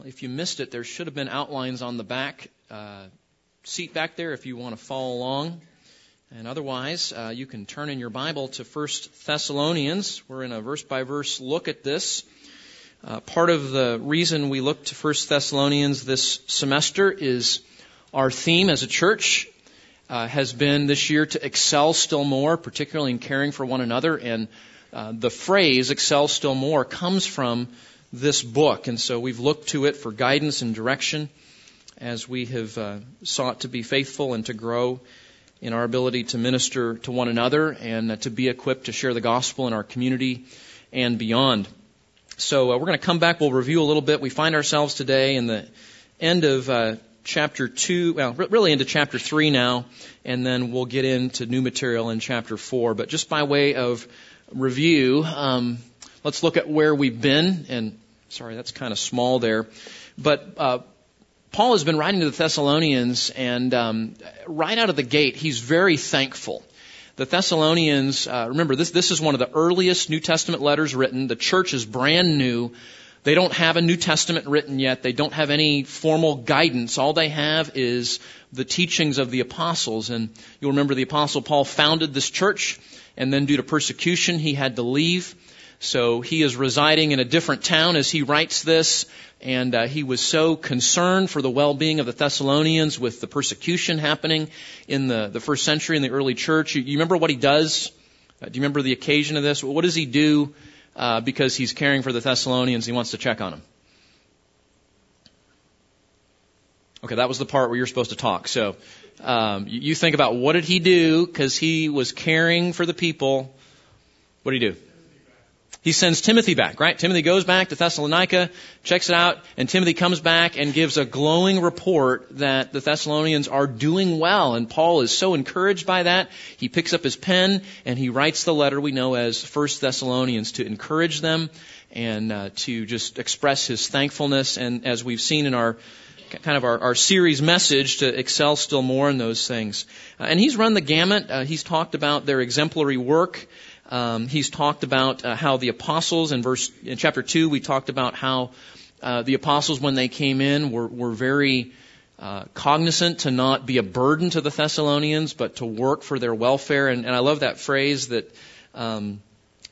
Well, if you missed it, there should have been outlines on the back uh, seat back there if you want to follow along. And otherwise, uh, you can turn in your Bible to First Thessalonians. We're in a verse by verse look at this. Uh, part of the reason we look to First Thessalonians this semester is our theme as a church uh, has been this year to excel still more, particularly in caring for one another. And uh, the phrase "excel still more" comes from this book. And so we've looked to it for guidance and direction as we have uh, sought to be faithful and to grow in our ability to minister to one another and uh, to be equipped to share the gospel in our community and beyond. So uh, we're going to come back. We'll review a little bit. We find ourselves today in the end of uh, chapter 2, well, really into chapter 3 now, and then we'll get into new material in chapter 4. But just by way of review, um, let's look at where we've been. And sorry, that's kind of small there. But uh, Paul has been writing to the Thessalonians, and um, right out of the gate, he's very thankful. The Thessalonians, uh, remember, this, this is one of the earliest New Testament letters written. The church is brand new. They don't have a New Testament written yet. They don't have any formal guidance. All they have is the teachings of the apostles. And you'll remember the apostle Paul founded this church, and then due to persecution, he had to leave. So he is residing in a different town as he writes this, and uh, he was so concerned for the well-being of the Thessalonians with the persecution happening in the, the first century in the early church. You, you remember what he does? Uh, do you remember the occasion of this? What does he do uh, because he's caring for the Thessalonians? He wants to check on them. Okay, that was the part where you're supposed to talk. So um, you, you think about what did he do because he was caring for the people. What did he do? He sends Timothy back, right? Timothy goes back to Thessalonica, checks it out, and Timothy comes back and gives a glowing report that the Thessalonians are doing well. And Paul is so encouraged by that. He picks up his pen and he writes the letter we know as First Thessalonians to encourage them and uh, to just express his thankfulness. And as we've seen in our kind of our, our series message to excel still more in those things. Uh, and he's run the gamut. Uh, he's talked about their exemplary work. Um, he's talked about uh, how the apostles in verse in chapter two we talked about how uh, the apostles when they came in were were very uh, cognizant to not be a burden to the Thessalonians but to work for their welfare and, and I love that phrase that um,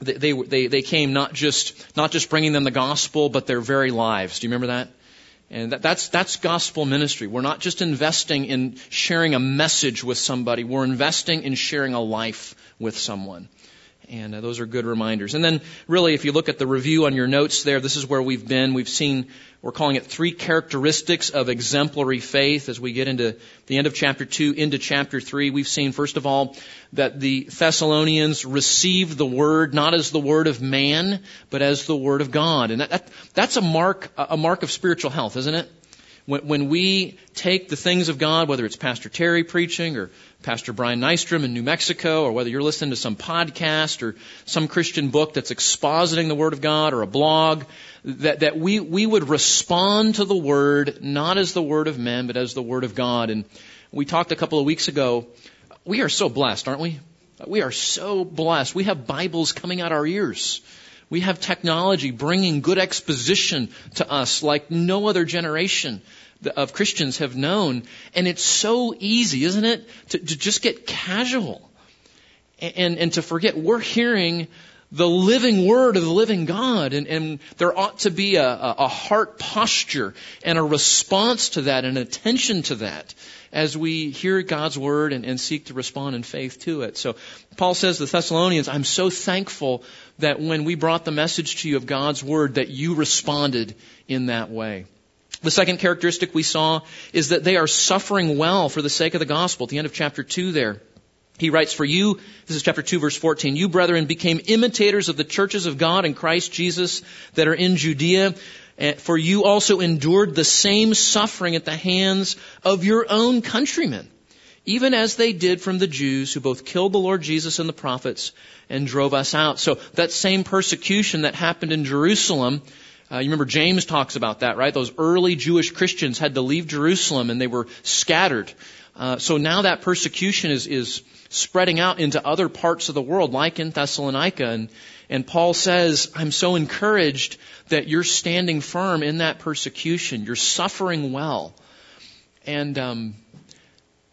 they, they they came not just not just bringing them the gospel but their very lives. Do you remember that? And that, that's, that's gospel ministry. We're not just investing in sharing a message with somebody. We're investing in sharing a life with someone. And uh, those are good reminders. And then, really, if you look at the review on your notes there, this is where we've been. We've seen, we're calling it three characteristics of exemplary faith as we get into the end of chapter 2 into chapter 3. We've seen, first of all, that the Thessalonians received the word not as the word of man, but as the word of God. And that, that that's a mark, a mark of spiritual health, isn't it? When, when we take the things of God, whether it's Pastor Terry preaching or Pastor Brian Nystrom in New Mexico, or whether you're listening to some podcast or some Christian book that's expositing the Word of God or a blog, that, that we, we would respond to the Word not as the Word of men, but as the Word of God. And we talked a couple of weeks ago. We are so blessed, aren't we? We are so blessed. We have Bibles coming out our ears. We have technology bringing good exposition to us like no other generation of Christians have known. And it's so easy, isn't it, to, to just get casual and, and to forget we're hearing the living word of the living God. And, and there ought to be a, a heart posture and a response to that, and attention to that as we hear God's word and, and seek to respond in faith to it. So Paul says to the Thessalonians, I'm so thankful that when we brought the message to you of God's word that you responded in that way. The second characteristic we saw is that they are suffering well for the sake of the gospel. At the end of chapter 2 there, he writes, For you, this is chapter 2 verse 14, you brethren became imitators of the churches of God in Christ Jesus that are in Judea, for you also endured the same suffering at the hands of your own countrymen, even as they did from the Jews who both killed the Lord Jesus and the prophets and drove us out. So that same persecution that happened in Jerusalem uh, you remember James talks about that, right? Those early Jewish Christians had to leave Jerusalem and they were scattered. Uh, so now that persecution is, is spreading out into other parts of the world, like in Thessalonica. And, And Paul says, I'm so encouraged that you're standing firm in that persecution. You're suffering well. And um,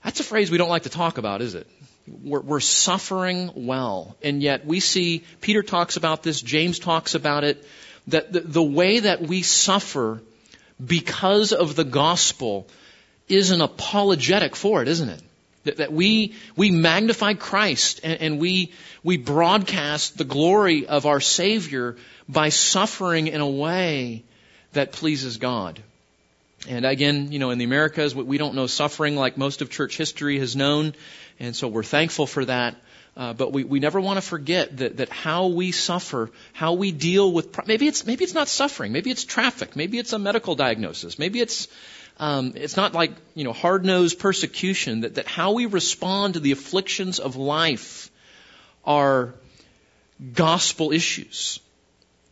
that's a phrase we don't like to talk about, is it? We're, we're suffering well. And yet we see, Peter talks about this, James talks about it, that the, the way that we suffer because of the gospel is an apologetic for it, isn't it? That, that we, we magnify Christ and, and we, we broadcast the glory of our Savior by suffering in a way that pleases God. And again, you know, in the Americas, we don't know suffering like most of church history has known. And so we're thankful for that. Uh, but we, we never want to forget that, that how we suffer, how we deal with, maybe it's, maybe it's not suffering, maybe it's traffic, maybe it's a medical diagnosis, maybe it's, um, it's not like, you know, hard-nosed persecution, that, that how we respond to the afflictions of life are gospel issues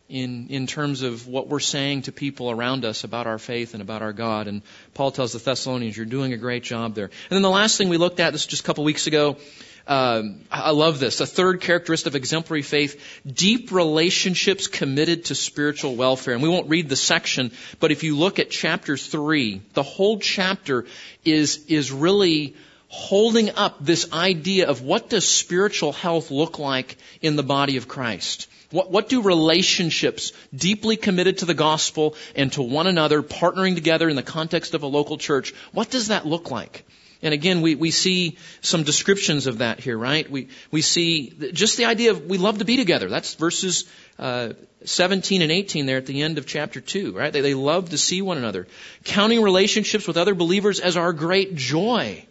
in, in terms of what we're saying to people around us about our faith and about our God. And Paul tells the Thessalonians, you're doing a great job there. And then the last thing we looked at, this was just a couple weeks ago, um, I love this. A third characteristic of exemplary faith, deep relationships committed to spiritual welfare. And we won't read the section, but if you look at chapter three, the whole chapter is, is really holding up this idea of what does spiritual health look like in the body of Christ. What, what do relationships deeply committed to the gospel and to one another, partnering together in the context of a local church, what does that look like? And again, we, we see some descriptions of that here, right? We, we see just the idea of we love to be together. That's verses uh, 17 and 18 there at the end of chapter 2, right? They, they love to see one another. Counting relationships with other believers as our great joy.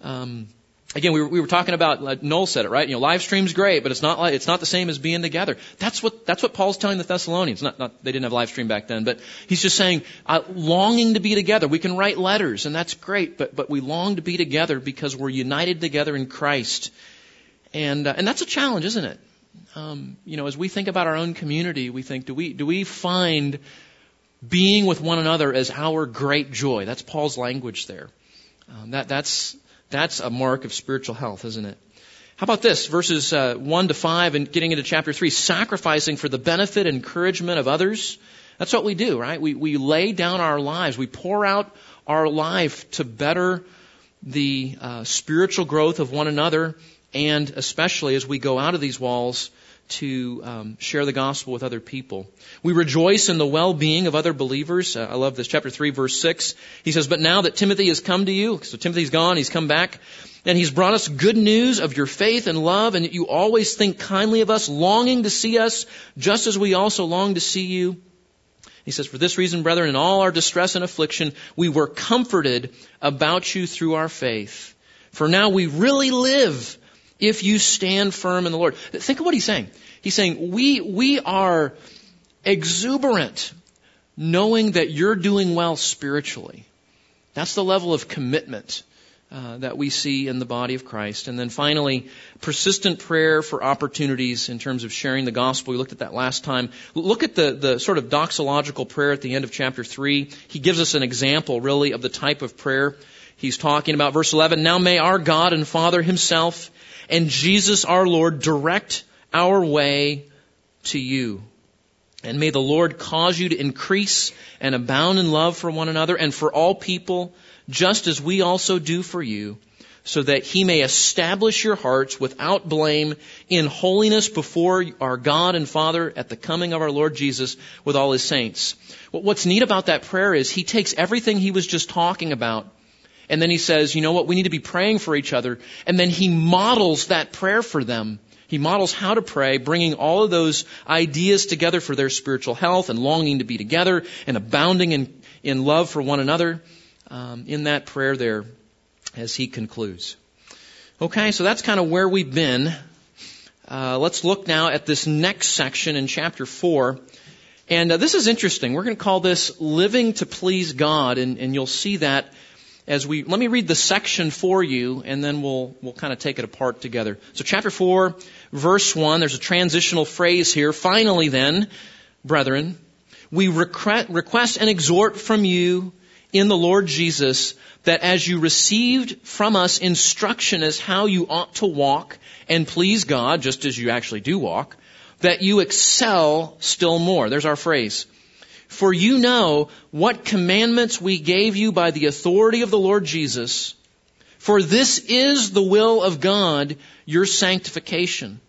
Um, again, we were, we were talking about, like Noel said it, right? You know, live stream's great, but it's not like, it's not the same as being together. That's what, that's what Paul's telling the Thessalonians. Not, not, they didn't have live stream back then, but he's just saying, uh, longing to be together. We can write letters, and that's great, but, but we long to be together because we're united together in Christ. And, uh, and that's a challenge, isn't it? Um, you know, as we think about our own community, we think, do we, do we find being with one another as our great joy? That's Paul's language there. Um, that, that's, that's a mark of spiritual health, isn't it? How about this? Verses uh, 1 to 5 and getting into chapter 3, sacrificing for the benefit and encouragement of others. That's what we do, right? We, we lay down our lives. We pour out our life to better the uh, spiritual growth of one another and especially as we go out of these walls to um, share the gospel with other people. We rejoice in the well-being of other believers. Uh, I love this. Chapter 3, verse 6. He says, But now that Timothy has come to you, so Timothy's gone, he's come back, and he's brought us good news of your faith and love, and that you always think kindly of us, longing to see us, just as we also long to see you. He says, For this reason, brethren, in all our distress and affliction, we were comforted about you through our faith. For now we really live if you stand firm in the Lord. Think of what he's saying. He's saying, we, we are exuberant knowing that you're doing well spiritually. That's the level of commitment uh, that we see in the body of Christ. And then finally, persistent prayer for opportunities in terms of sharing the gospel. We looked at that last time. Look at the, the sort of doxological prayer at the end of chapter 3. He gives us an example, really, of the type of prayer he's talking about. Verse 11, Now may our God and Father himself and Jesus our Lord direct our way to you. And may the Lord cause you to increase and abound in love for one another and for all people, just as we also do for you, so that he may establish your hearts without blame in holiness before our God and Father at the coming of our Lord Jesus with all his saints. What's neat about that prayer is he takes everything he was just talking about and then he says, you know what, we need to be praying for each other. And then he models that prayer for them. He models how to pray, bringing all of those ideas together for their spiritual health and longing to be together and abounding in, in love for one another um, in that prayer there as he concludes. Okay, so that's kind of where we've been. Uh, let's look now at this next section in chapter 4. And uh, this is interesting. We're going to call this Living to Please God, and, and you'll see that as we let me read the section for you and then we'll we'll kind of take it apart together. So chapter 4 verse 1 there's a transitional phrase here. Finally then, brethren, we request and exhort from you in the Lord Jesus that as you received from us instruction as how you ought to walk and please God just as you actually do walk, that you excel still more. There's our phrase. For you know what commandments we gave you by the authority of the Lord Jesus. For this is the will of God, your sanctification.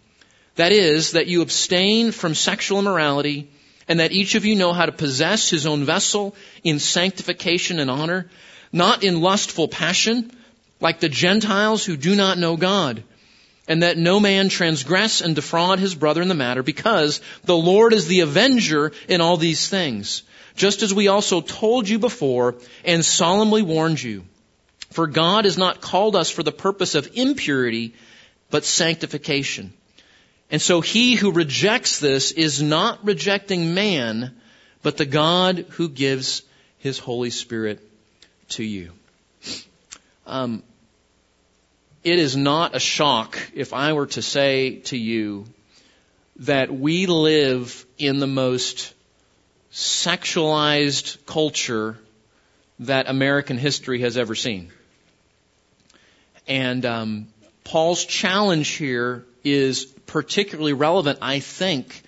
That is, that you abstain from sexual immorality, and that each of you know how to possess his own vessel in sanctification and honor, not in lustful passion, like the Gentiles who do not know God and that no man transgress and defraud his brother in the matter, because the Lord is the avenger in all these things, just as we also told you before and solemnly warned you. For God has not called us for the purpose of impurity, but sanctification. And so he who rejects this is not rejecting man, but the God who gives his Holy Spirit to you. Um, it is not a shock if I were to say to you that we live in the most sexualized culture that American history has ever seen. And um, Paul's challenge here is particularly relevant, I think,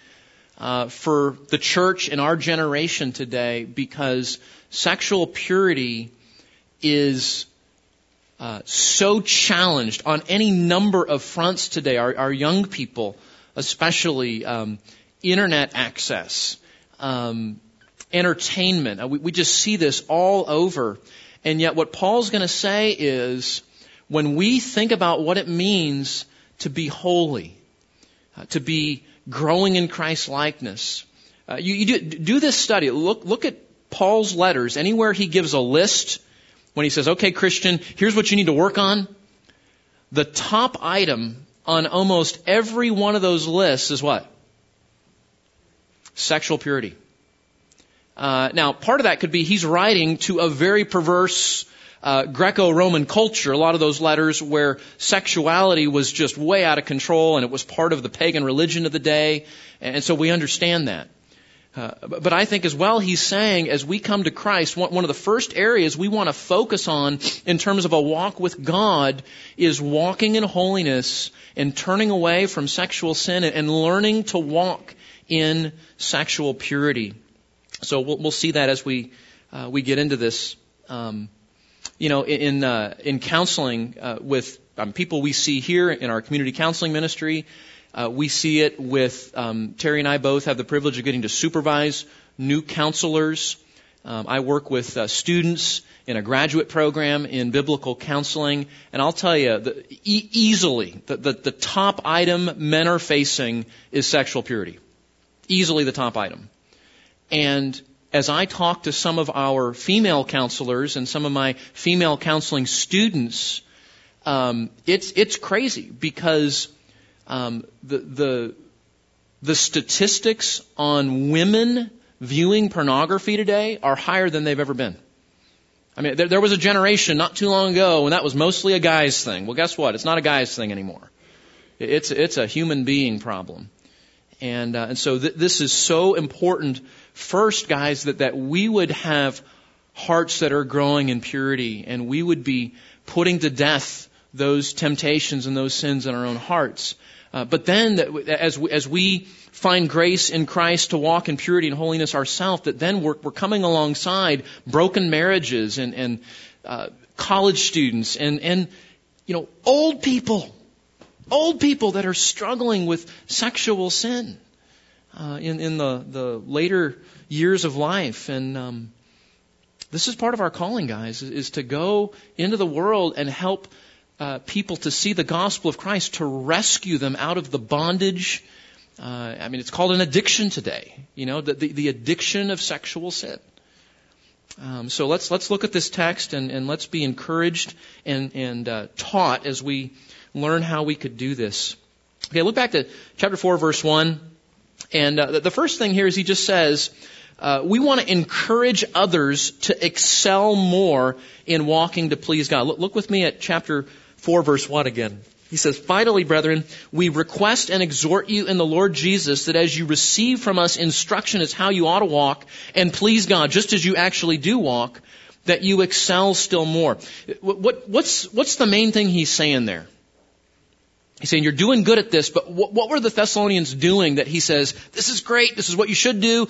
uh, for the church in our generation today because sexual purity is uh, so challenged on any number of fronts today. Our, our young people, especially um, internet access, um, entertainment. Uh, we, we just see this all over. And yet, what Paul's going to say is, when we think about what it means to be holy, uh, to be growing in Christ's likeness, uh, you, you do, do this study. Look, look at Paul's letters. Anywhere he gives a list when he says, okay, Christian, here's what you need to work on, the top item on almost every one of those lists is what? Sexual purity. Uh, now, part of that could be he's writing to a very perverse uh, Greco-Roman culture. A lot of those letters where sexuality was just way out of control and it was part of the pagan religion of the day, and so we understand that. Uh, but I think as well, he's saying as we come to Christ, one, of the first areas we want to focus on in terms of a walk with God is walking in holiness and turning away from sexual sin and, and learning to walk in sexual purity. So we'll, we'll see that as we uh, we get into this. Um, you know, in uh, in counseling uh, with um, people we see here in our community counseling ministry, uh, we see it with um, Terry and I both have the privilege of getting to supervise new counselors. Um, I work with uh, students in a graduate program in biblical counseling, and I'll tell you, the, e- easily the, the, the top item men are facing is sexual purity. Easily the top item. And as I talk to some of our female counselors and some of my female counseling students, um, it's it's crazy because um, the, the, the statistics on women viewing pornography today are higher than they've ever been. I mean, there, there was a generation not too long ago when that was mostly a guy's thing. Well, guess what? It's not a guy's thing anymore. It's, it's a human being problem. And, uh, and so th- this is so important, first, guys, that, that we would have hearts that are growing in purity and we would be putting to death those temptations and those sins in our own hearts. Uh, but then, as we, as we find grace in Christ to walk in purity and holiness ourselves, that then we're, we're coming alongside broken marriages and, and uh, college students and, and you know old people, old people that are struggling with sexual sin uh, in in the the later years of life and. Um, this is part of our calling, guys, is, is to go into the world and help uh, people to see the gospel of Christ, to rescue them out of the bondage. Uh, I mean, it's called an addiction today. You know, the, the, the addiction of sexual sin. Um, so let's let's look at this text and, and let's be encouraged and and uh, taught as we learn how we could do this. Okay, look back to chapter four, verse one, and uh, the first thing here is he just says. Uh, we want to encourage others to excel more in walking to please God. Look, look with me at chapter 4 verse 1 again. He says, Finally, brethren, we request and exhort you in the Lord Jesus that as you receive from us instruction as how you ought to walk and please God, just as you actually do walk, that you excel still more. What, what's, what's the main thing he's saying there? He's saying you're doing good at this, but what, what were the Thessalonians doing that he says, this is great, this is what you should do,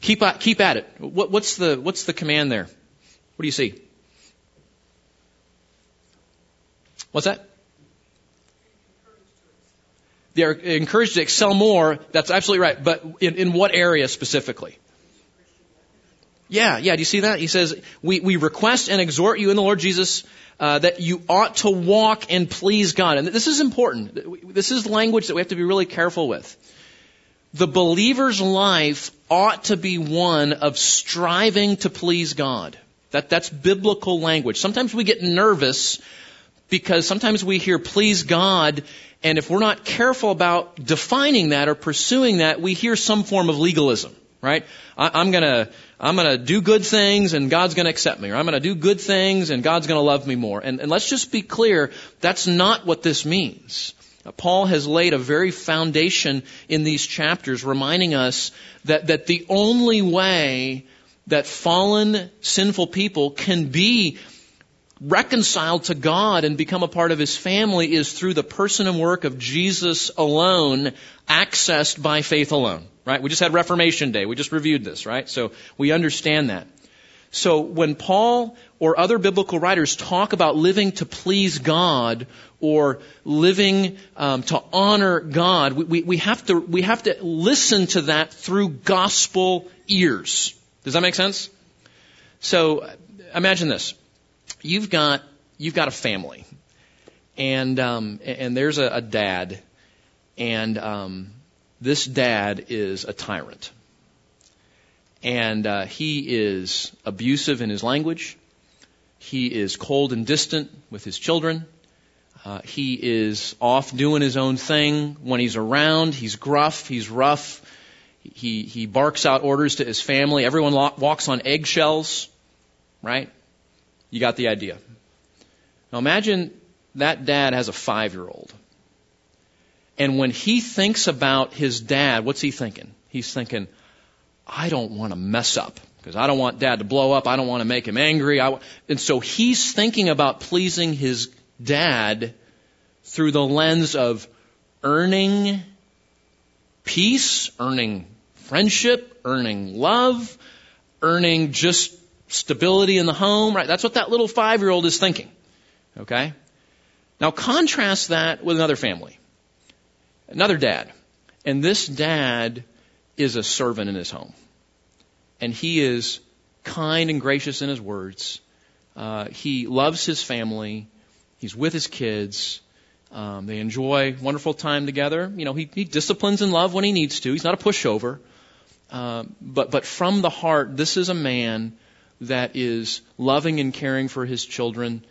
keep, keep at it? What, what's the, what's the command there? What do you see? What's that? They are encouraged to excel more. That's absolutely right. But in, in what area specifically? Yeah, yeah. Do you see that? He says, we, we request and exhort you in the Lord Jesus uh, that you ought to walk and please God. And this is important. This is language that we have to be really careful with. The believer's life ought to be one of striving to please God. That, that's biblical language. Sometimes we get nervous because sometimes we hear please God and if we're not careful about defining that or pursuing that, we hear some form of legalism, right? I, am gonna, I'm gonna do good things and God's gonna accept me, or I'm gonna do good things and God's gonna love me more. And, and let's just be clear, that's not what this means. Paul has laid a very foundation in these chapters reminding us that, that the only way that fallen, sinful people can be reconciled to God and become a part of His family is through the person and work of Jesus alone, accessed by faith alone. Right? We just had Reformation Day. We just reviewed this, right? So we understand that. So when Paul or other biblical writers talk about living to please God or living um, to honor God, we, we, have to we have to listen to that through gospel ears. Does that make sense? So imagine this: you've got you've got a family, and um, and there's a, a dad, and um, this dad is a tyrant, and uh, he is abusive in his language. He is cold and distant with his children. Uh, he is off doing his own thing. When he's around, he's gruff, he's rough. He, he barks out orders to his family. Everyone lo- walks on eggshells, right? You got the idea. Now imagine that dad has a five year old. And when he thinks about his dad, what's he thinking? He's thinking, I don't want to mess up because I don't want dad to blow up. I don't want to make him angry. and so he's thinking about pleasing his dad through the lens of earning peace, earning friendship, earning love, earning just stability in the home, right? That's what that little five year old is thinking. Okay? Now contrast that with another family. Another dad. And this dad is a servant in his home. And he is kind and gracious in his words. Uh, he loves his family. He's with his kids. Um, they enjoy wonderful time together. You know, he, he disciplines in love when he needs to. He's not a pushover. Uh, but but from the heart, this is a man that is loving and caring for his children.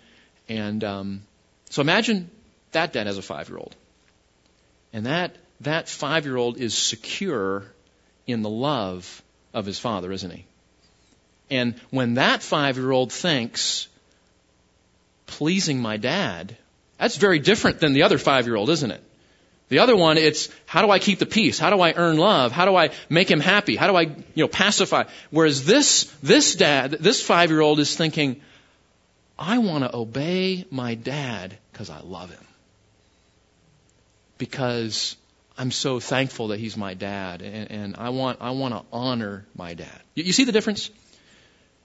And um, so imagine that dad has a five year old. And that, that five year old is secure in the love of his father, isn't he? And when that five year old thinks, pleasing my dad, that's very different than the other five year old, isn't it? The other one, it's how do I keep the peace? How do I earn love? How do I make him happy? How do I, you know, pacify? Whereas this, this dad, this five year old is thinking, I want to obey my dad because I love him. Because I'm so thankful that he's my dad and, and I want, I want to honor my dad. You, you see the difference?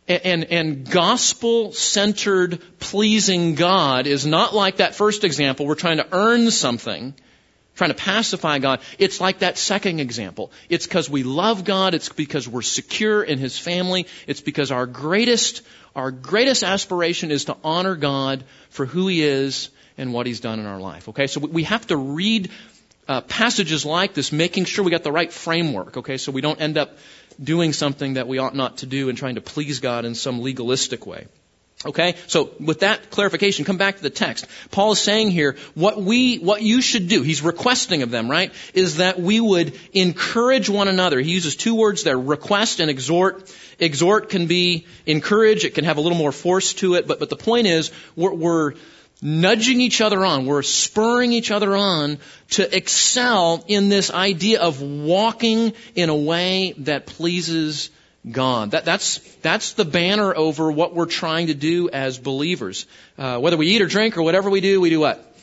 and, and gospel centered pleasing God is not like that first example. We're trying to earn something trying to pacify God. It's like that second example. It's because we love God. It's because we're secure in His family. It's because our greatest, our greatest aspiration is to honor God for who He is and what He's done in our life. Okay, so we have to read uh, passages like this, making sure we got the right framework. Okay, so we don't end up doing something that we ought not to do and trying to please God in some legalistic way. Okay? So with that clarification, come back to the text. Paul is saying here, what we, what you should do, he's requesting of them, right? Is that we would encourage one another. He uses two words there, request and exhort. Exhort can be encourage, it can have a little more force to it, but, but the point is, we're, we're nudging each other on, we're spurring each other on to excel in this idea of walking in a way that pleases God. That, that's, that's the banner over what we're trying to do as believers. Uh, whether we eat or drink or whatever we do, we do what?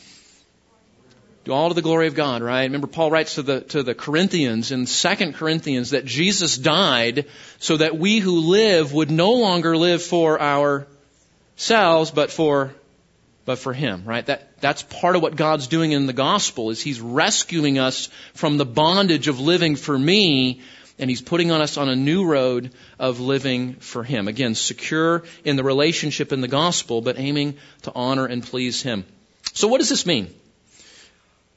do all to the glory of God, right? Remember Paul writes to the, to the Corinthians in 2 Corinthians that Jesus died so that we who live would no longer live for ourselves, but for, but for Him, right? That, that's part of what God's doing in the gospel is He's rescuing us from the bondage of living for me and he's putting on us on a new road of living for him. Again, secure in the relationship in the gospel, but aiming to honor and please him. So what does this mean?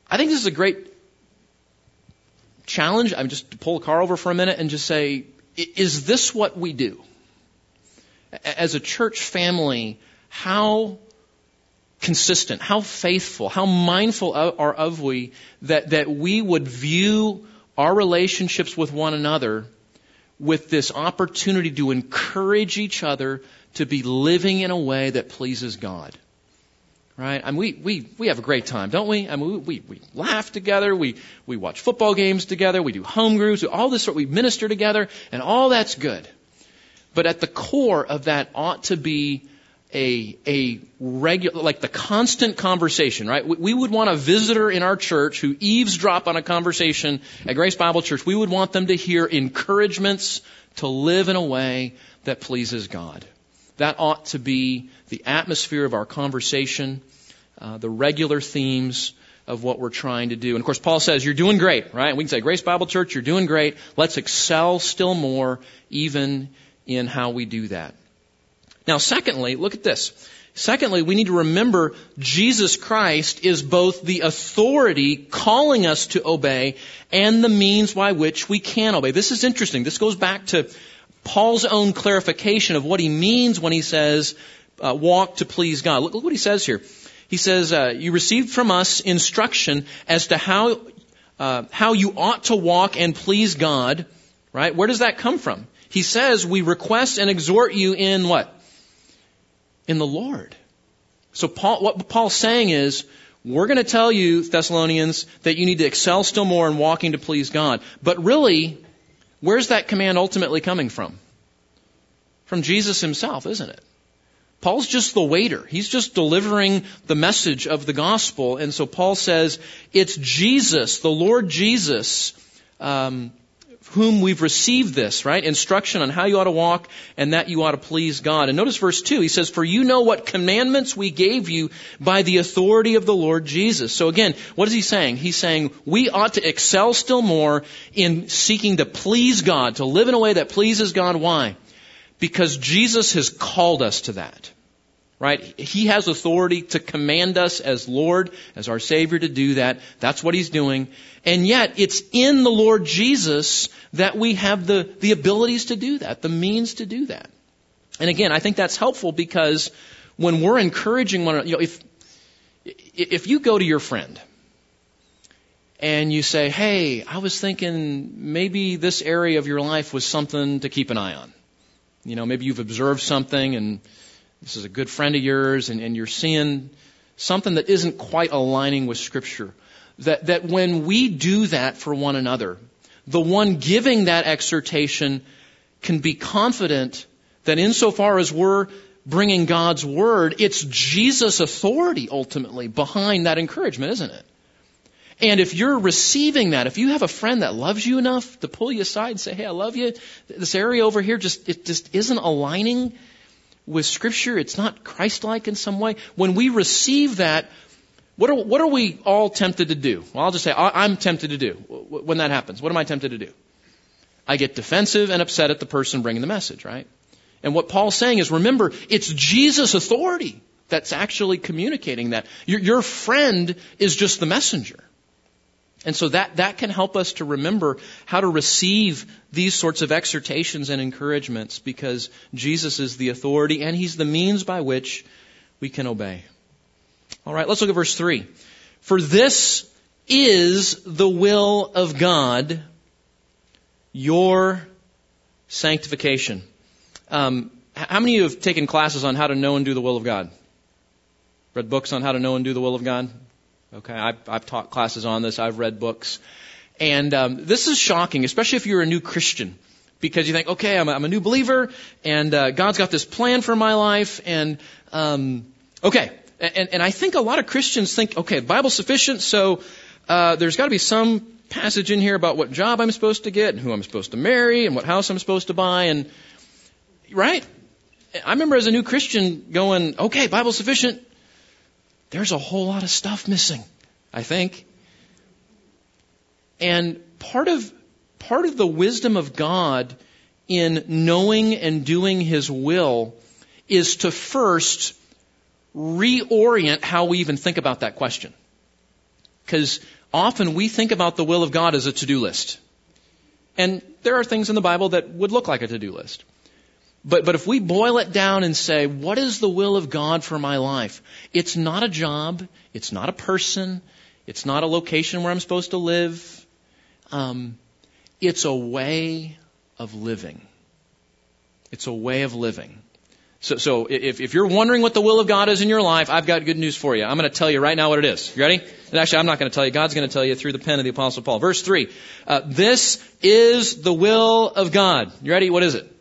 I think this is a great challenge. I'm just to pull a car over for a minute and just say, is this what we do? As a church family, how consistent, how faithful, how mindful are of we that, that we would view our relationships with one another with this opportunity to encourage each other to be living in a way that pleases God right? I mean, we, we, we have a great time, don't we? I mean, we, we, laugh together, we, we watch football games together, we do home groups, all this sort, we minister together, and all that's good. But at the core of that ought to be a, a regular, like the constant conversation, right? We, we would want a visitor in our church who eavesdrop on a conversation at Grace Bible Church. We would want them to hear encouragements to live in a way that pleases God. That ought to be the atmosphere of our conversation, uh, the regular themes of what we're trying to do. And of course, Paul says, you're doing great, right? we can say, Grace Bible Church, you're doing great. Let's excel still more, even in how we do that. Now, secondly, look at this. Secondly, we need to remember Jesus Christ is both the authority calling us to obey and the means by which we can obey. This is interesting. This goes back to Paul's own clarification of what he means when he says, uh, walk to please God. Look, look, what he says here. He says, uh, you received from us instruction as to how, uh, how you ought to walk and please God, right? Where does that come from? He says, we request and exhort you in what? In the Lord. So Paul, what Paul's saying is, we're going to tell you, Thessalonians, that you need to excel still more in walking to please God. But really, where's that command ultimately coming from? From Jesus himself, isn't it? Paul's just the waiter. He's just delivering the message of the gospel. And so Paul says, it's Jesus, the Lord Jesus, um, whom we've received this, right? Instruction on how you ought to walk and that you ought to please God. And notice verse 2. He says, For you know what commandments we gave you by the authority of the Lord Jesus. So again, what is he saying? He's saying we ought to excel still more in seeking to please God, to live in a way that pleases God. Why? Because Jesus has called us to that. Right? He has authority to command us as Lord, as our Savior to do that. That's what He's doing. And yet, it's in the Lord Jesus that we have the, the abilities to do that, the means to do that. And again, I think that's helpful because when we're encouraging one another, you know, if, if you go to your friend and you say, hey, I was thinking maybe this area of your life was something to keep an eye on. You know, maybe you've observed something and this is a good friend of yours and, and you're seeing something that isn't quite aligning with Scripture. That, that when we do that for one another, the one giving that exhortation can be confident that insofar as we're bringing God's Word, it's Jesus' authority ultimately behind that encouragement, isn't it? And if you're receiving that, if you have a friend that loves you enough to pull you aside and say, hey, I love you, this area over here just, it just isn't aligning with scripture. It's not Christ-like in some way. When we receive that, what are, what are we all tempted to do? Well, I'll just say, I'm tempted to do when that happens. What am I tempted to do? I get defensive and upset at the person bringing the message, right? And what Paul's saying is, remember, it's Jesus' authority that's actually communicating that. Your, your friend is just the messenger. And so that, that can help us to remember how to receive these sorts of exhortations and encouragements because Jesus is the authority and He's the means by which we can obey. Alright, let's look at verse 3. For this is the will of God, your sanctification. Um, how many of you have taken classes on how to know and do the will of God? Read books on how to know and do the will of God? Okay, I've, I've taught classes on this. I've read books. And um, this is shocking, especially if you're a new Christian, because you think, okay, I'm a, I'm a new believer, and uh, God's got this plan for my life, and um, okay, And, and I think a lot of Christians think, okay, Bible's sufficient, so uh, there's got to be some passage in here about what job I'm supposed to get and who I'm supposed to marry and what house I'm supposed to buy and right? I remember as a new Christian going, okay, Bible's sufficient. There's a whole lot of stuff missing, I think. And part of part of the wisdom of God in knowing and doing his will is to first reorient how we even think about that question. Because often we think about the will of God as a to-do list. And there are things in the Bible that would look like a to-do list. But, but if we boil it down and say, what is the will of God for my life? It's not a job. It's not a person. It's not a location where I'm supposed to live. Um, it's a way of living. It's a way of living. So, so if, if you're wondering what the will of God is in your life, I've got good news for you. I'm going to tell you right now what it is. You ready? And actually, I'm not going to tell you. God's going to tell you through the pen of the Apostle Paul. Verse 3. Uh, this is the will of God. You ready? What is it?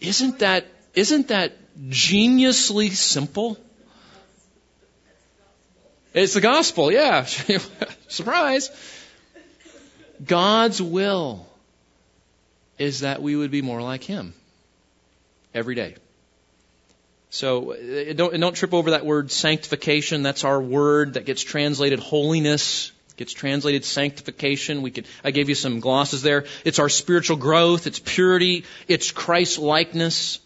Isn't that, isn't that geniusly simple? It's the gospel, yeah. Surprise. God's will is that we would be more like Him every day. So don't, don't trip over that word sanctification. That's our word that gets translated holiness, gets translated sanctification. We could, I gave you some glosses there. It's our spiritual growth, it's purity, it's Christ likeness.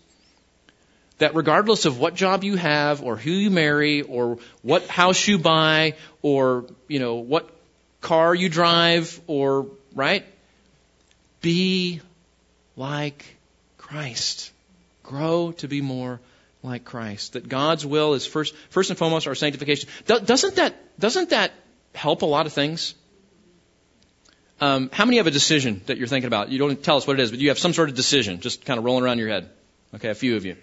That regardless of what job you have, or who you marry, or what house you buy, or, you know, what car you drive, or, right? Be like Christ. Grow to be more like Christ. That God's will is first, first and foremost our sanctification. doesn't that, doesn't that help a lot of things? Um, how many have a decision that you're thinking about? You don't tell us what it is, but you have some sort of decision just kind of rolling around your head. Okay, a few of you.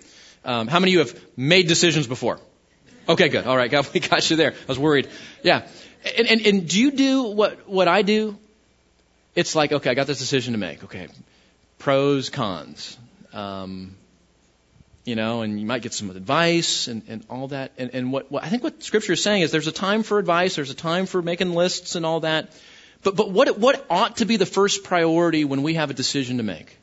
Um, how many of you have made decisions before? Okay, good. All right, got, we got you there. I was worried. Yeah. And, and, and do you do what, what I do? It's like, okay, I got this decision to make. Okay, pros, cons. Um, you know, and you might get some advice and, and all that. And, and what, what I think what Scripture is saying is there's a time for advice, there's a time for making lists and all that. But, but what, what ought to be the first priority when we have a decision to make?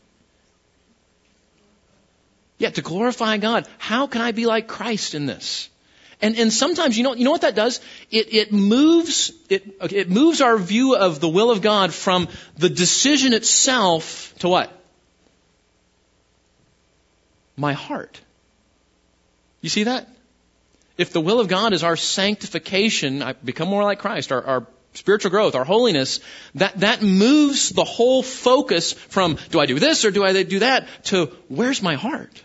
Yeah, to glorify God. How can I be like Christ in this? And, and sometimes, you know, you know what that does? It, it moves, it, it moves our view of the will of God from the decision itself to what? My heart. You see that? If the will of God is our sanctification, I become more like Christ, our, our spiritual growth, our holiness, that, that moves the whole focus from do I do this or do I do that to where's my heart?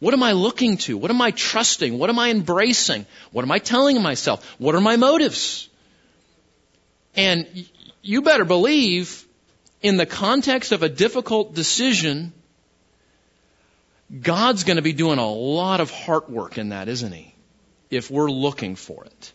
What am I looking to? What am I trusting? What am I embracing? What am I telling myself? What are my motives? And you better believe in the context of a difficult decision, God's going to be doing a lot of heart work in that, isn't He? If we're looking for it.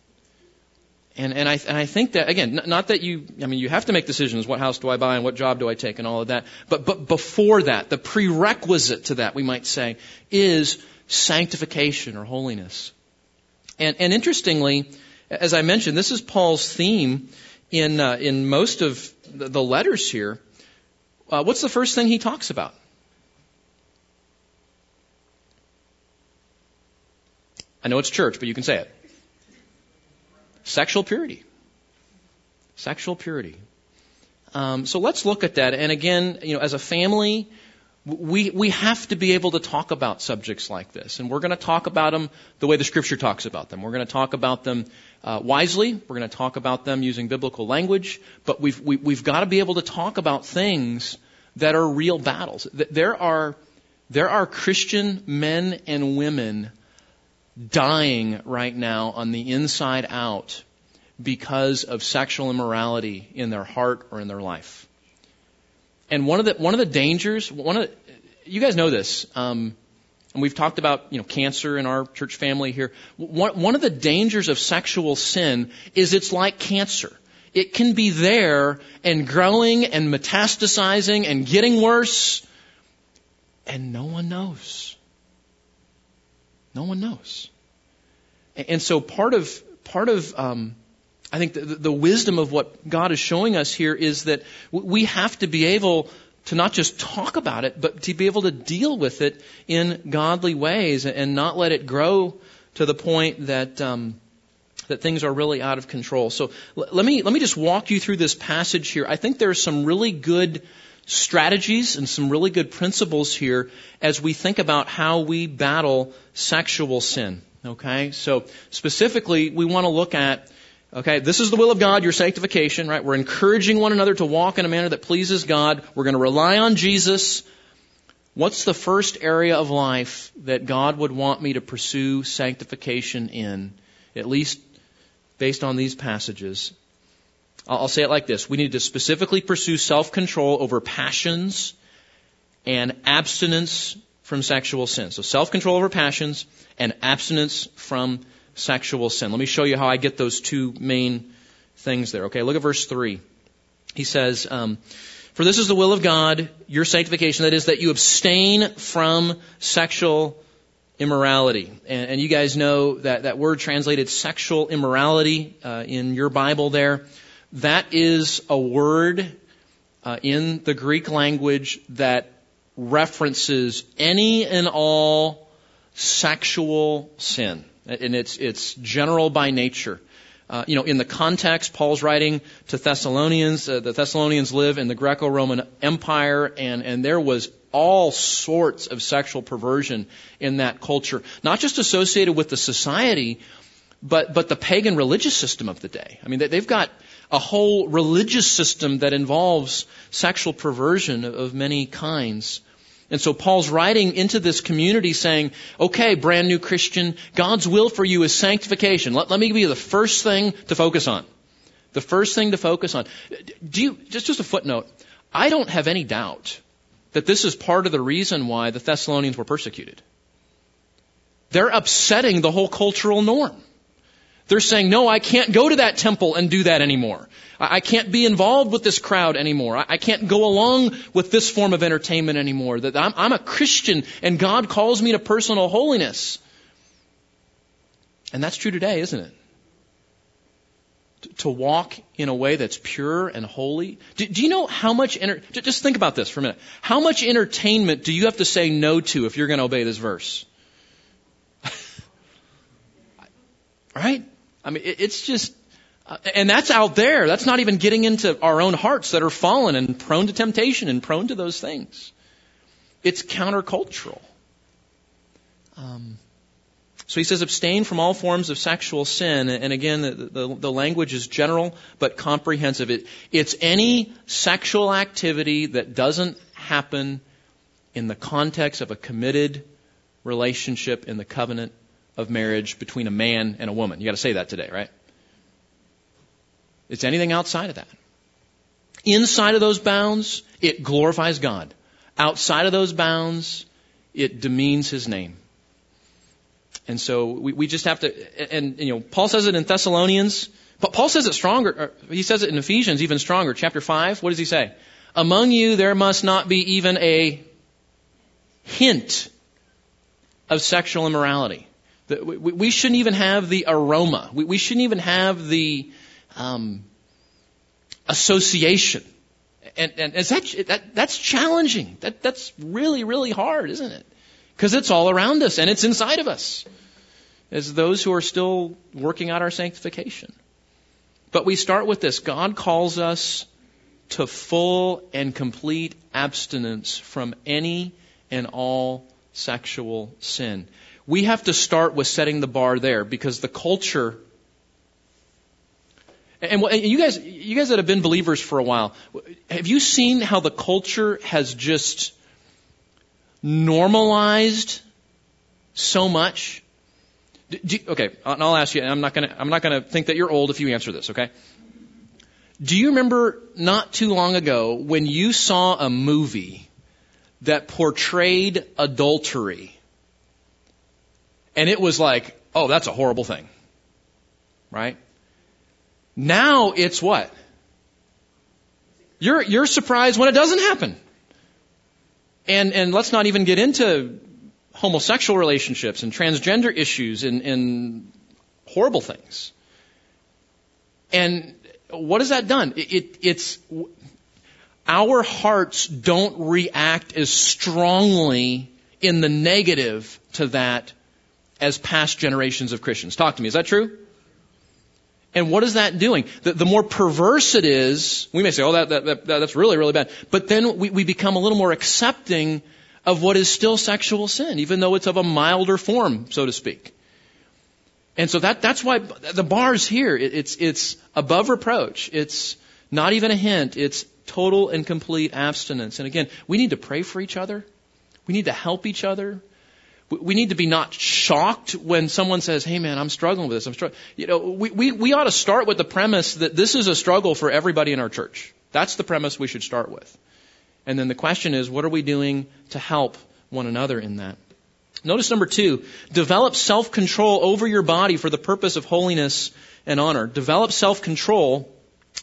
And, and I, and I think that, again, not that you, I mean, you have to make decisions. What house do I buy and what job do I take and all of that. But, but before that, the prerequisite to that, we might say, is sanctification or holiness. And, and interestingly, as I mentioned, this is Paul's theme in, uh, in most of the, letters here. Uh, what's the first thing he talks about? I know it's church, but you can say it. Sexual purity. Sexual purity. Um, so let's look at that. And again, you know, as a family, we we have to be able to talk about subjects like this, and we're going to talk about them the way the Scripture talks about them. We're going to talk about them uh, wisely. We're going to talk about them using biblical language. But we've we, have we have got to be able to talk about things that are real battles. There are there are Christian men and women dying right now on the inside out because of sexual immorality in their heart or in their life. And one of the one of the dangers, one of the, you guys know this, um, and we've talked about you know cancer in our church family here. One, one of the dangers of sexual sin is it's like cancer. It can be there and growing and metastasizing and getting worse, and no one knows. No one knows. And so part of part of um, I think the, the wisdom of what God is showing us here is that we have to be able to not just talk about it, but to be able to deal with it in godly ways and not let it grow to the point that um, that things are really out of control. So let me let me just walk you through this passage here. I think there's some really good strategies and some really good principles here as we think about how we battle sexual sin. Okay? So specifically, we want to look at Okay, this is the will of God, your sanctification, right? We're encouraging one another to walk in a manner that pleases God. We're going to rely on Jesus. What's the first area of life that God would want me to pursue sanctification in? At least based on these passages. I'll say it like this. We need to specifically pursue self-control over passions and abstinence from sexual sin. So self-control over passions and abstinence from sexual sin. Let me show you how I get those two main things there. Okay, look at verse 3. He says, um, For this is the will of God, your sanctification, that is, that you abstain from sexual immorality. And, and you guys know that that word translated sexual immorality uh, in your Bible there. That is a word uh, in the Greek language that references any and all sexual sin and it's it's general by nature. Uh, you know, in the context, Paul's writing to Thessalonians. Uh, the Thessalonians live in the Greco-Roman Empire, and and there was all sorts of sexual perversion in that culture, not just associated with the society, but but the pagan religious system of the day. I mean, they've got a whole religious system that involves sexual perversion of many kinds. And so Paul's writing into this community saying, okay, brand new Christian, God's will for you is sanctification. Let, let me give you the first thing to focus on. The first thing to focus on. Do you, just, just a footnote. I don't have any doubt that this is part of the reason why the Thessalonians were persecuted. They're upsetting the whole cultural norm. They're saying, no, I can't go to that temple and do that anymore. I can't be involved with this crowd anymore. I can't go along with this form of entertainment anymore. That I'm, a Christian and God calls me to personal holiness. And that's true today, isn't it? to walk in a way that's pure and holy? Do, do you know how much, enter- just think about this for a minute. How much entertainment do you have to say no to if you're going to obey this verse? right? I mean, it, it's just, uh, and that's out there. That's not even getting into our own hearts that are fallen and prone to temptation and prone to those things. It's countercultural. Um, so he says, abstain from all forms of sexual sin. And again, the, the, the language is general but comprehensive. It, it's any sexual activity that doesn't happen in the context of a committed relationship in the covenant of marriage between a man and a woman. You got to say that today, right? It's anything outside of that. Inside of those bounds, it glorifies God. Outside of those bounds, it demeans His name. And so we, we just have to, and, you know, Paul says it in Thessalonians, but Paul says it stronger, he says it in Ephesians even stronger. Chapter 5, what does he say? Among you there must not be even a hint of sexual immorality. We shouldn't even have the aroma. We shouldn't even have the um, association. And, and is that, that, that's challenging. That, that's really, really hard, isn't it? Because it's all around us and it's inside of us as those who are still working out our sanctification. But we start with this. God calls us to full and complete abstinence from any and all sexual sin. We have to start with setting the bar there because the culture and, you guys, you guys that have been believers for a while, have you seen how the culture has just normalized so much? Do, okay, I'll ask you, I'm not gonna, I'm not gonna think that you're old if you answer this, okay? Do you remember not too long ago when you saw a movie that portrayed adultery? And it was like, oh, that's a horrible thing. Right? Now it's what? You're, you're surprised when it doesn't happen. And, and let's not even get into homosexual relationships and transgender issues and, and horrible things. And what has that done? It, it, it's our hearts don't react as strongly in the negative to that as past generations of Christians. Talk to me. Is that true? And what is that doing? The, the more perverse it is, we may say, oh, that, that, that, that's really, really bad. But then we, we become a little more accepting of what is still sexual sin, even though it's of a milder form, so to speak. And so that, that's why the bar's here. It, it's, it's above reproach. It's not even a hint. It's total and complete abstinence. And again, we need to pray for each other. We need to help each other. We need to be not shocked when someone says, "Hey, man, I'm struggling with this. I'm struggling." You know, we, we we ought to start with the premise that this is a struggle for everybody in our church. That's the premise we should start with. And then the question is, what are we doing to help one another in that? Notice number two: develop self-control over your body for the purpose of holiness and honor. Develop self-control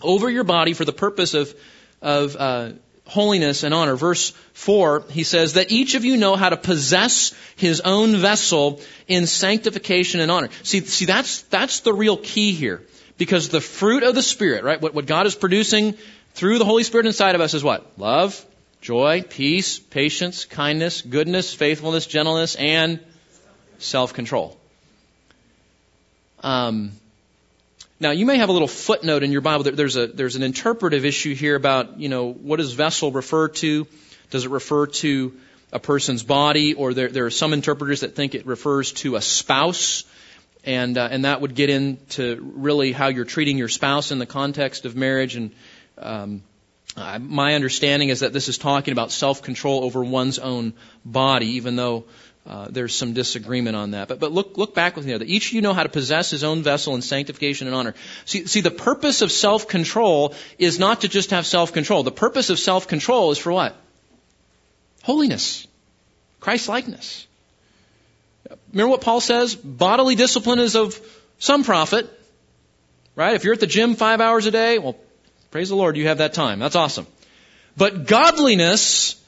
over your body for the purpose of of uh, holiness and honor. Verse 4, he says, that each of you know how to possess his own vessel in sanctification and honor. See, see, that's, that's the real key here. Because the fruit of the Spirit, right, what, what God is producing through the Holy Spirit inside of us is what? Love, joy, peace, patience, kindness, goodness, faithfulness, gentleness, and self-control. Um, now, you may have a little footnote in your Bible. There's a there's an interpretive issue here about you know what does vessel refer to? Does it refer to a person's body, or there there are some interpreters that think it refers to a spouse, and uh, and that would get into really how you're treating your spouse in the context of marriage. And um, my understanding is that this is talking about self control over one's own body, even though uh, there's some disagreement on that. But, but look, look back with me. That each of you know how to possess his own vessel in sanctification and honor. See, see, the purpose of self-control is not to just have self-control. The purpose of self-control is for what? Holiness. Christ-likeness. Remember what Paul says? Bodily discipline is of some profit. Right? If you're at the gym five hours a day, well, praise the Lord, you have that time. That's awesome. But godliness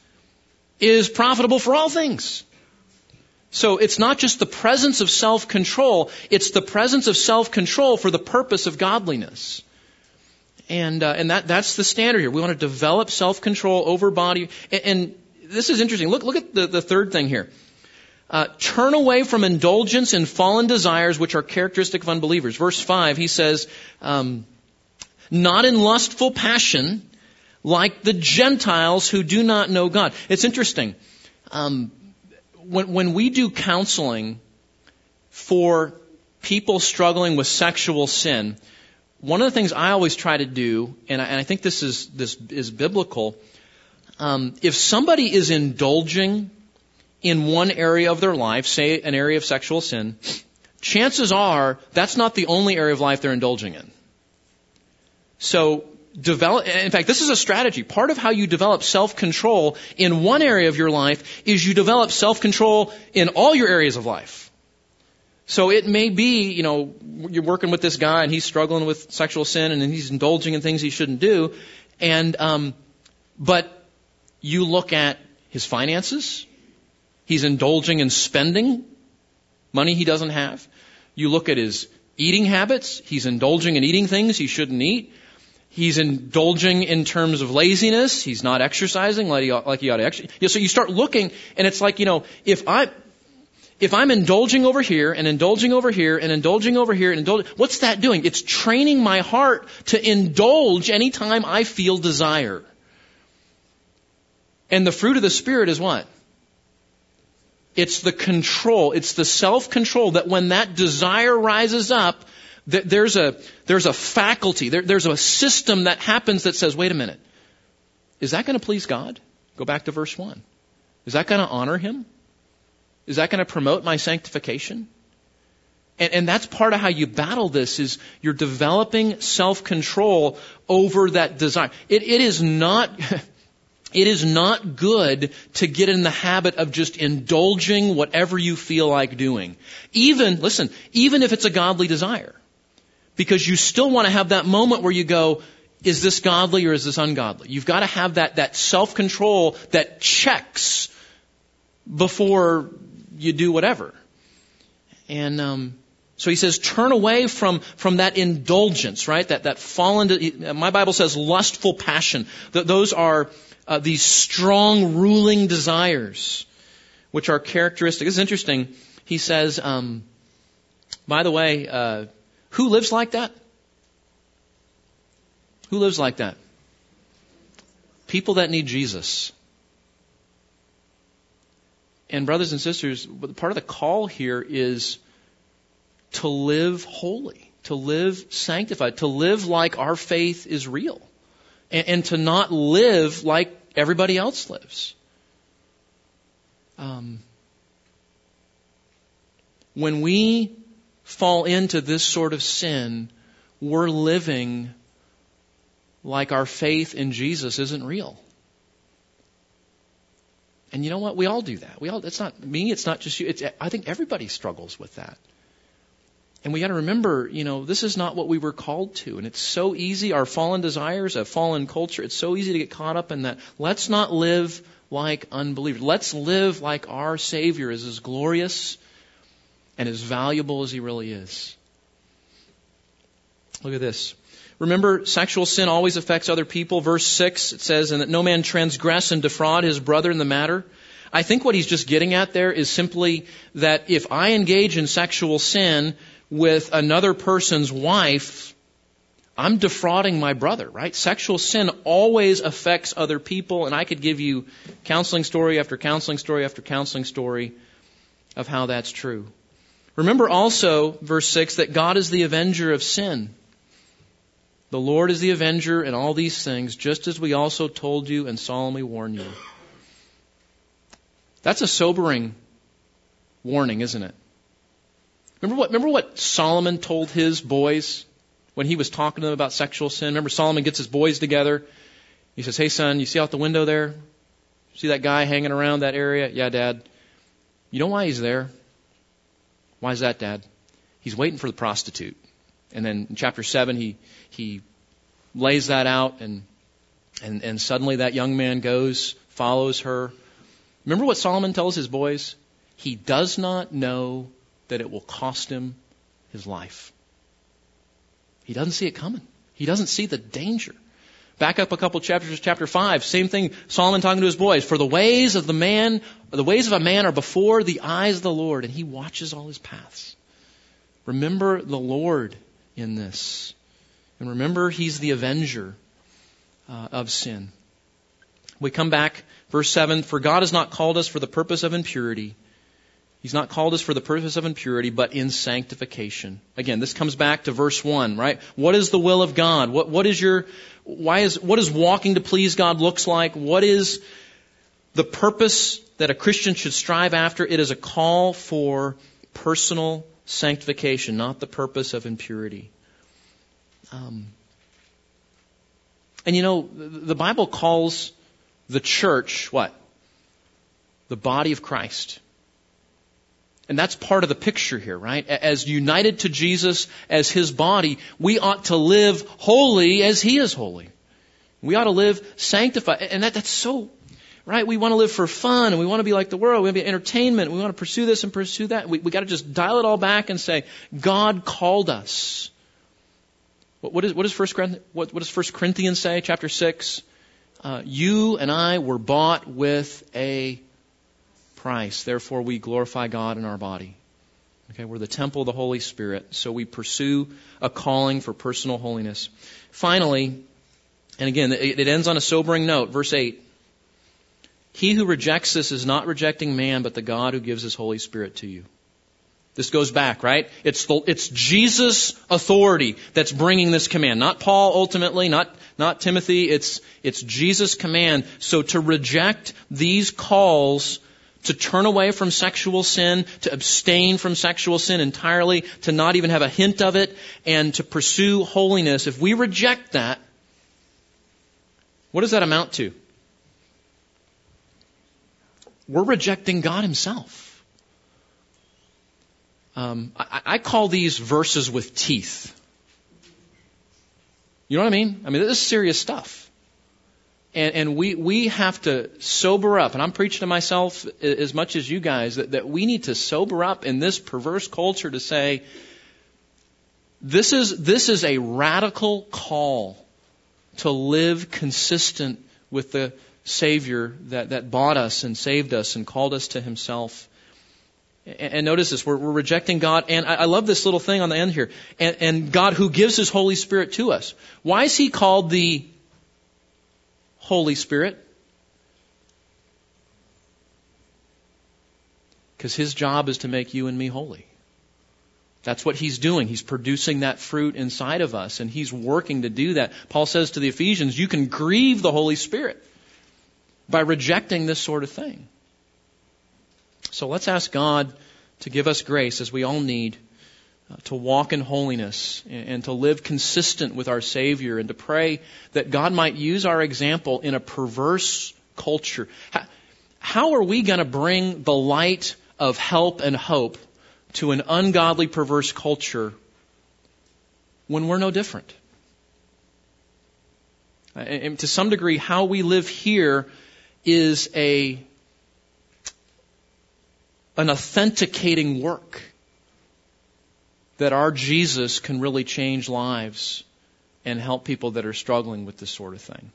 is profitable for all things. So it's not just the presence of self-control, it's the presence of self-control for the purpose of godliness. And, uh, and that, that's the standard here. We want to develop self-control over body. And, and this is interesting. Look, look at the, the third thing here. Uh, turn away from indulgence in fallen desires which are characteristic of unbelievers. Verse 5, he says, um, not in lustful passion like the Gentiles who do not know God. It's interesting. Um, when, when we do counseling for people struggling with sexual sin, one of the things I always try to do, and I, and I think this is this is biblical, um, if somebody is indulging in one area of their life, say an area of sexual sin, chances are that's not the only area of life they're indulging in. So develop, in fact, this is a strategy. Part of how you develop self-control in one area of your life is you develop self-control in all your areas of life. So it may be, you know, you're working with this guy and he's struggling with sexual sin and he's indulging in things he shouldn't do. And, um, but you look at his finances. He's indulging in spending money he doesn't have. You look at his eating habits. He's indulging in eating things he shouldn't eat. He's indulging in terms of laziness. He's not exercising like he ought, like he ought to exercise. so you start looking, and it's like, you know, if I, if I'm indulging over here and indulging over here and indulging over here and indulging, what's that doing? It's training my heart to indulge anytime I feel desire. And the fruit of the Spirit is what? It's the control. It's the self-control that when that desire rises up, there's a, there's a faculty, there, there's a system that happens that says, wait a minute, is that going to please God? Go back to verse 1. Is that going to honor Him? Is that going to promote my sanctification? And, and, that's part of how you battle this is you're developing self-control over that desire. It, it is not, it is not good to get in the habit of just indulging whatever you feel like doing. Even, listen, even if it's a godly desire because you still want to have that moment where you go, is this godly or is this ungodly? You've got to have that, that self-control that checks before you do whatever. And um, so he says, turn away from, from that indulgence, right? That, that fallen, my Bible says lustful passion. Th- those are uh, these strong ruling desires, which are characteristic. This is interesting. He says, um, by the way, uh, who lives like that? Who lives like that? People that need Jesus. And brothers and sisters, part of the call here is to live holy, to live sanctified, to live like our faith is real, and, and to not live like everybody else lives. Um, when we fall into this sort of sin, we're living like our faith in Jesus isn't real. And you know what? We all do that. We all, it's not me, it's not just you. It's, I think everybody struggles with that. And we got to remember, you know, this is not what we were called to. And it's so easy, our fallen desires, a fallen culture, it's so easy to get caught up in that. Let's not live like unbelievers. Let's live like our Savior is as glorious and as valuable as He really is. Look at this. Remember, sexual sin always affects other people. Verse 6, it says, and that no man transgress and defraud his brother in the matter. I think what he's just getting at there is simply that if I engage in sexual sin with another person's wife, I'm defrauding my brother, right? Sexual sin always affects other people, and I could give you counseling story after counseling story after counseling story of how that's true. Remember also, verse 6, that God is the avenger of sin. The Lord is the avenger in all these things, just as we also told you and solemnly warn you. That's a sobering warning, isn't it? Remember what, remember what Solomon told his boys when he was talking to them about sexual sin? Remember Solomon gets his boys together. He says, Hey son, you see out the window there? See that guy hanging around that area? Yeah, dad. You know why he's there? Why is that, dad? He's waiting for the prostitute. And then in chapter 7, he, he lays that out, and, and, and suddenly that young man goes, follows her. Remember what Solomon tells his boys? He does not know that it will cost him his life. He doesn't see it coming. He doesn't see the danger. Back up a couple chapters, chapter 5, same thing, Solomon talking to his boys. For the ways of the man, the ways of a man are before the eyes of the Lord, and he watches all his paths. Remember the Lord in this. And remember, He's the avenger uh, of sin. We come back, verse 7 For God has not called us for the purpose of impurity. He's not called us for the purpose of impurity, but in sanctification. Again, this comes back to verse 1, right? What is the will of God? What, what is your, why is, what is walking to please God looks like? What is the purpose that a Christian should strive after? It is a call for personal sanctification, not the purpose of impurity. Um, and you know, the Bible calls the church what? The body of Christ. And that's part of the picture here, right? As united to Jesus as His body, we ought to live holy as He is holy. We ought to live sanctified. And that, that's so right? We want to live for fun and we want to be like the world. We want to be entertainment. We want to pursue this and pursue that. We, we got to just dial it all back and say, God called us. What, what, is, what, is First, what, what does First Corinthians say, chapter 6? Uh, you and I were bought with a price. Therefore, we glorify God in our body. Okay, we're the temple of the Holy Spirit, so we pursue a calling for personal holiness. Finally, and again, it, it ends on a sobering note, verse 8. He who rejects this is not rejecting man, but the God who gives his Holy Spirit to you. This goes back, right? It's the, it's Jesus' authority that's bringing this command. Not Paul ultimately, not, not Timothy. It's, it's Jesus' command. So to reject these calls to turn away from sexual sin, to abstain from sexual sin entirely, to not even have a hint of it, and to pursue holiness, if we reject that, what does that amount to? we're rejecting God Himself. Um, I, I call these verses with teeth. You know what I mean? I mean, this is serious stuff. And, and we, we have to sober up, and I'm preaching to myself as much as you guys, that, that we need to sober up in this perverse culture to say, this is, this is a radical call to live consistent with the Savior that, that bought us and saved us and called us to Himself. And, and notice this, we're, we're, rejecting God, and I, I, love this little thing on the end here, and, and God who gives His Holy Spirit to us. Why is He called the Holy Spirit? Because His job is to make you and me holy. That's what he's doing. He's producing that fruit inside of us, and he's working to do that. Paul says to the Ephesians, you can grieve the Holy Spirit by rejecting this sort of thing. So let's ask God to give us grace, as we all need, to walk in holiness and, to live consistent with our Savior, and to pray that God might use our example in a perverse culture. How, how are we going to bring the light of help and hope to an ungodly, perverse culture when we're no different. And to some degree, how we live here is a an authenticating work that our Jesus can really change lives and help people that are struggling with this sort of thing.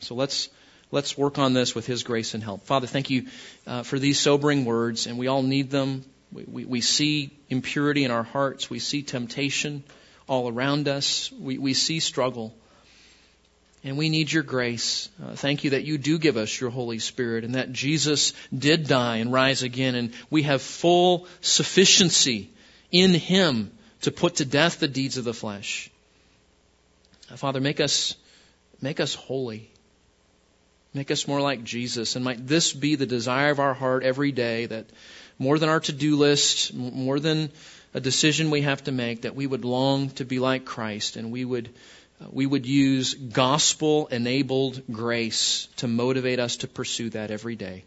So let's let's work on this with His grace and help. Father, thank you uh, for these sobering words, and we all need them. We, we, we, see impurity in our hearts. We see temptation all around us. We, we see struggle. And we need your grace. Uh, thank you that you do give us your Holy Spirit and that Jesus did die and rise again. And we have full sufficiency in Him to put to death the deeds of the flesh. Father, make us, make us holy. Make us more like Jesus. And might this be the desire of our heart every day that more than our to-do list, more than a decision we have to make, that we would long to be like Christ and we would uh, we would use gospel enabled grace to motivate us to pursue that every day.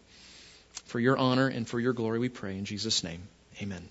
For your honor and for your glory we pray in Jesus name. Amen.